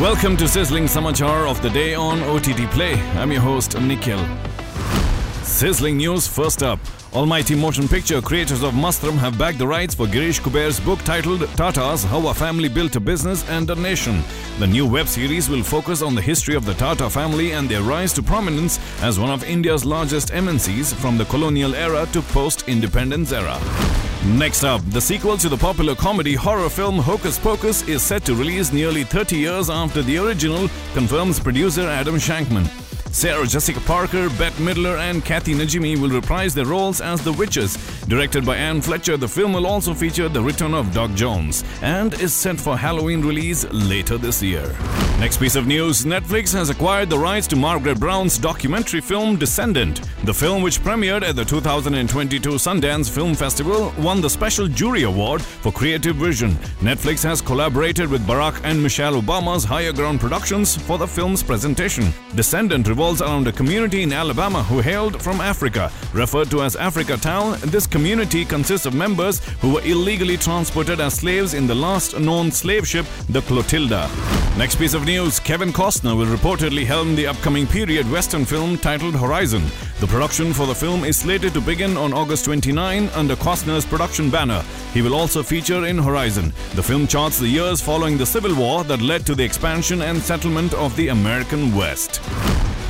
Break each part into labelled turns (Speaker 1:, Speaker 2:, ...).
Speaker 1: Welcome to Sizzling Samachar of the day on OTT Play. I'm your host, Nikhil. Sizzling news first up. Almighty Motion Picture creators of Mastram have backed the rights for Girish Kuber's book titled Tatas How a Family Built a Business and a Nation. The new web series will focus on the history of the Tata family and their rise to prominence as one of India's largest MNCs from the colonial era to post independence era. Next up, the sequel to the popular comedy horror film Hocus Pocus is set to release nearly 30 years after the original, confirms producer Adam Shankman. Sarah Jessica Parker, Bette Midler, and Kathy Najimy will reprise their roles as the witches. Directed by Anne Fletcher, the film will also feature the return of Doug Jones and is set for Halloween release later this year. Next piece of news Netflix has acquired the rights to Margaret Brown's documentary film Descendant. The film, which premiered at the 2022 Sundance Film Festival, won the Special Jury Award for Creative Vision. Netflix has collaborated with Barack and Michelle Obama's Higher Ground Productions for the film's presentation. Descendant revolves around a community in Alabama who hailed from Africa. Referred to as Africatown, this community consists of members who were illegally transported as slaves in the last known slave ship, the Clotilda. Next piece of news Kevin Costner will reportedly helm the upcoming period western film titled Horizon. The production for the film is slated to begin on August 29 under Costner's production banner. He will also feature in Horizon. The film charts the years following the Civil War that led to the expansion and settlement of the American West.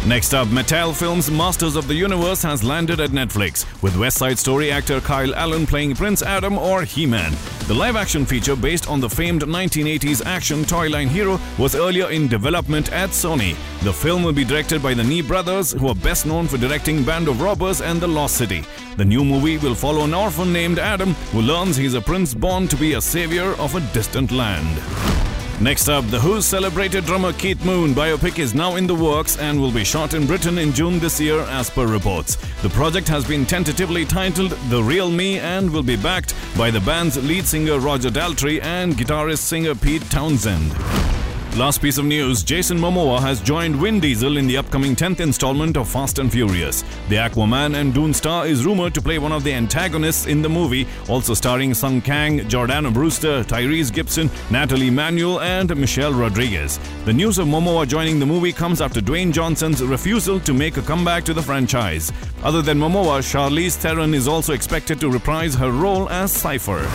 Speaker 1: Next up, Mattel Films' Masters of the Universe has landed at Netflix, with West Side Story actor Kyle Allen playing Prince Adam or He-Man. The live-action feature based on the famed 1980s action toy line hero was earlier in development at Sony. The film will be directed by the Nee brothers, who are best known for directing Band of Robbers and The Lost City. The new movie will follow an orphan named Adam who learns he's a prince born to be a savior of a distant land. Next up, The Who's celebrated drummer Keith Moon biopic is now in the works and will be shot in Britain in June this year, as per reports. The project has been tentatively titled The Real Me and will be backed by the band's lead singer Roger Daltrey and guitarist singer Pete Townshend. Last piece of news Jason Momoa has joined Vin Diesel in the upcoming 10th installment of Fast and Furious. The Aquaman and Dune star is rumored to play one of the antagonists in the movie, also starring Sung Kang, Jordana Brewster, Tyrese Gibson, Nathalie Emmanuel, and Michelle Rodriguez. The news of Momoa joining the movie comes after Dwayne Johnson's refusal to make a comeback to the franchise. Other than Momoa, Charlize Theron is also expected to reprise her role as Cypher.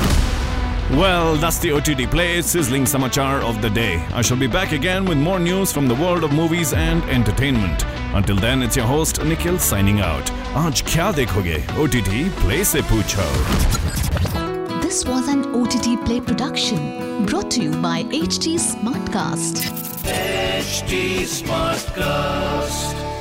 Speaker 1: Well, that's the OTT Play sizzling samachar of the day. I shall be back again with more news from the world of movies and entertainment. Until then, it's your host Nikhil signing out. Aaj kya dekhoge? OTT Play se poocho.
Speaker 2: This was an OTT Play production brought to you by HT Smartcast.
Speaker 3: HT Smartcast.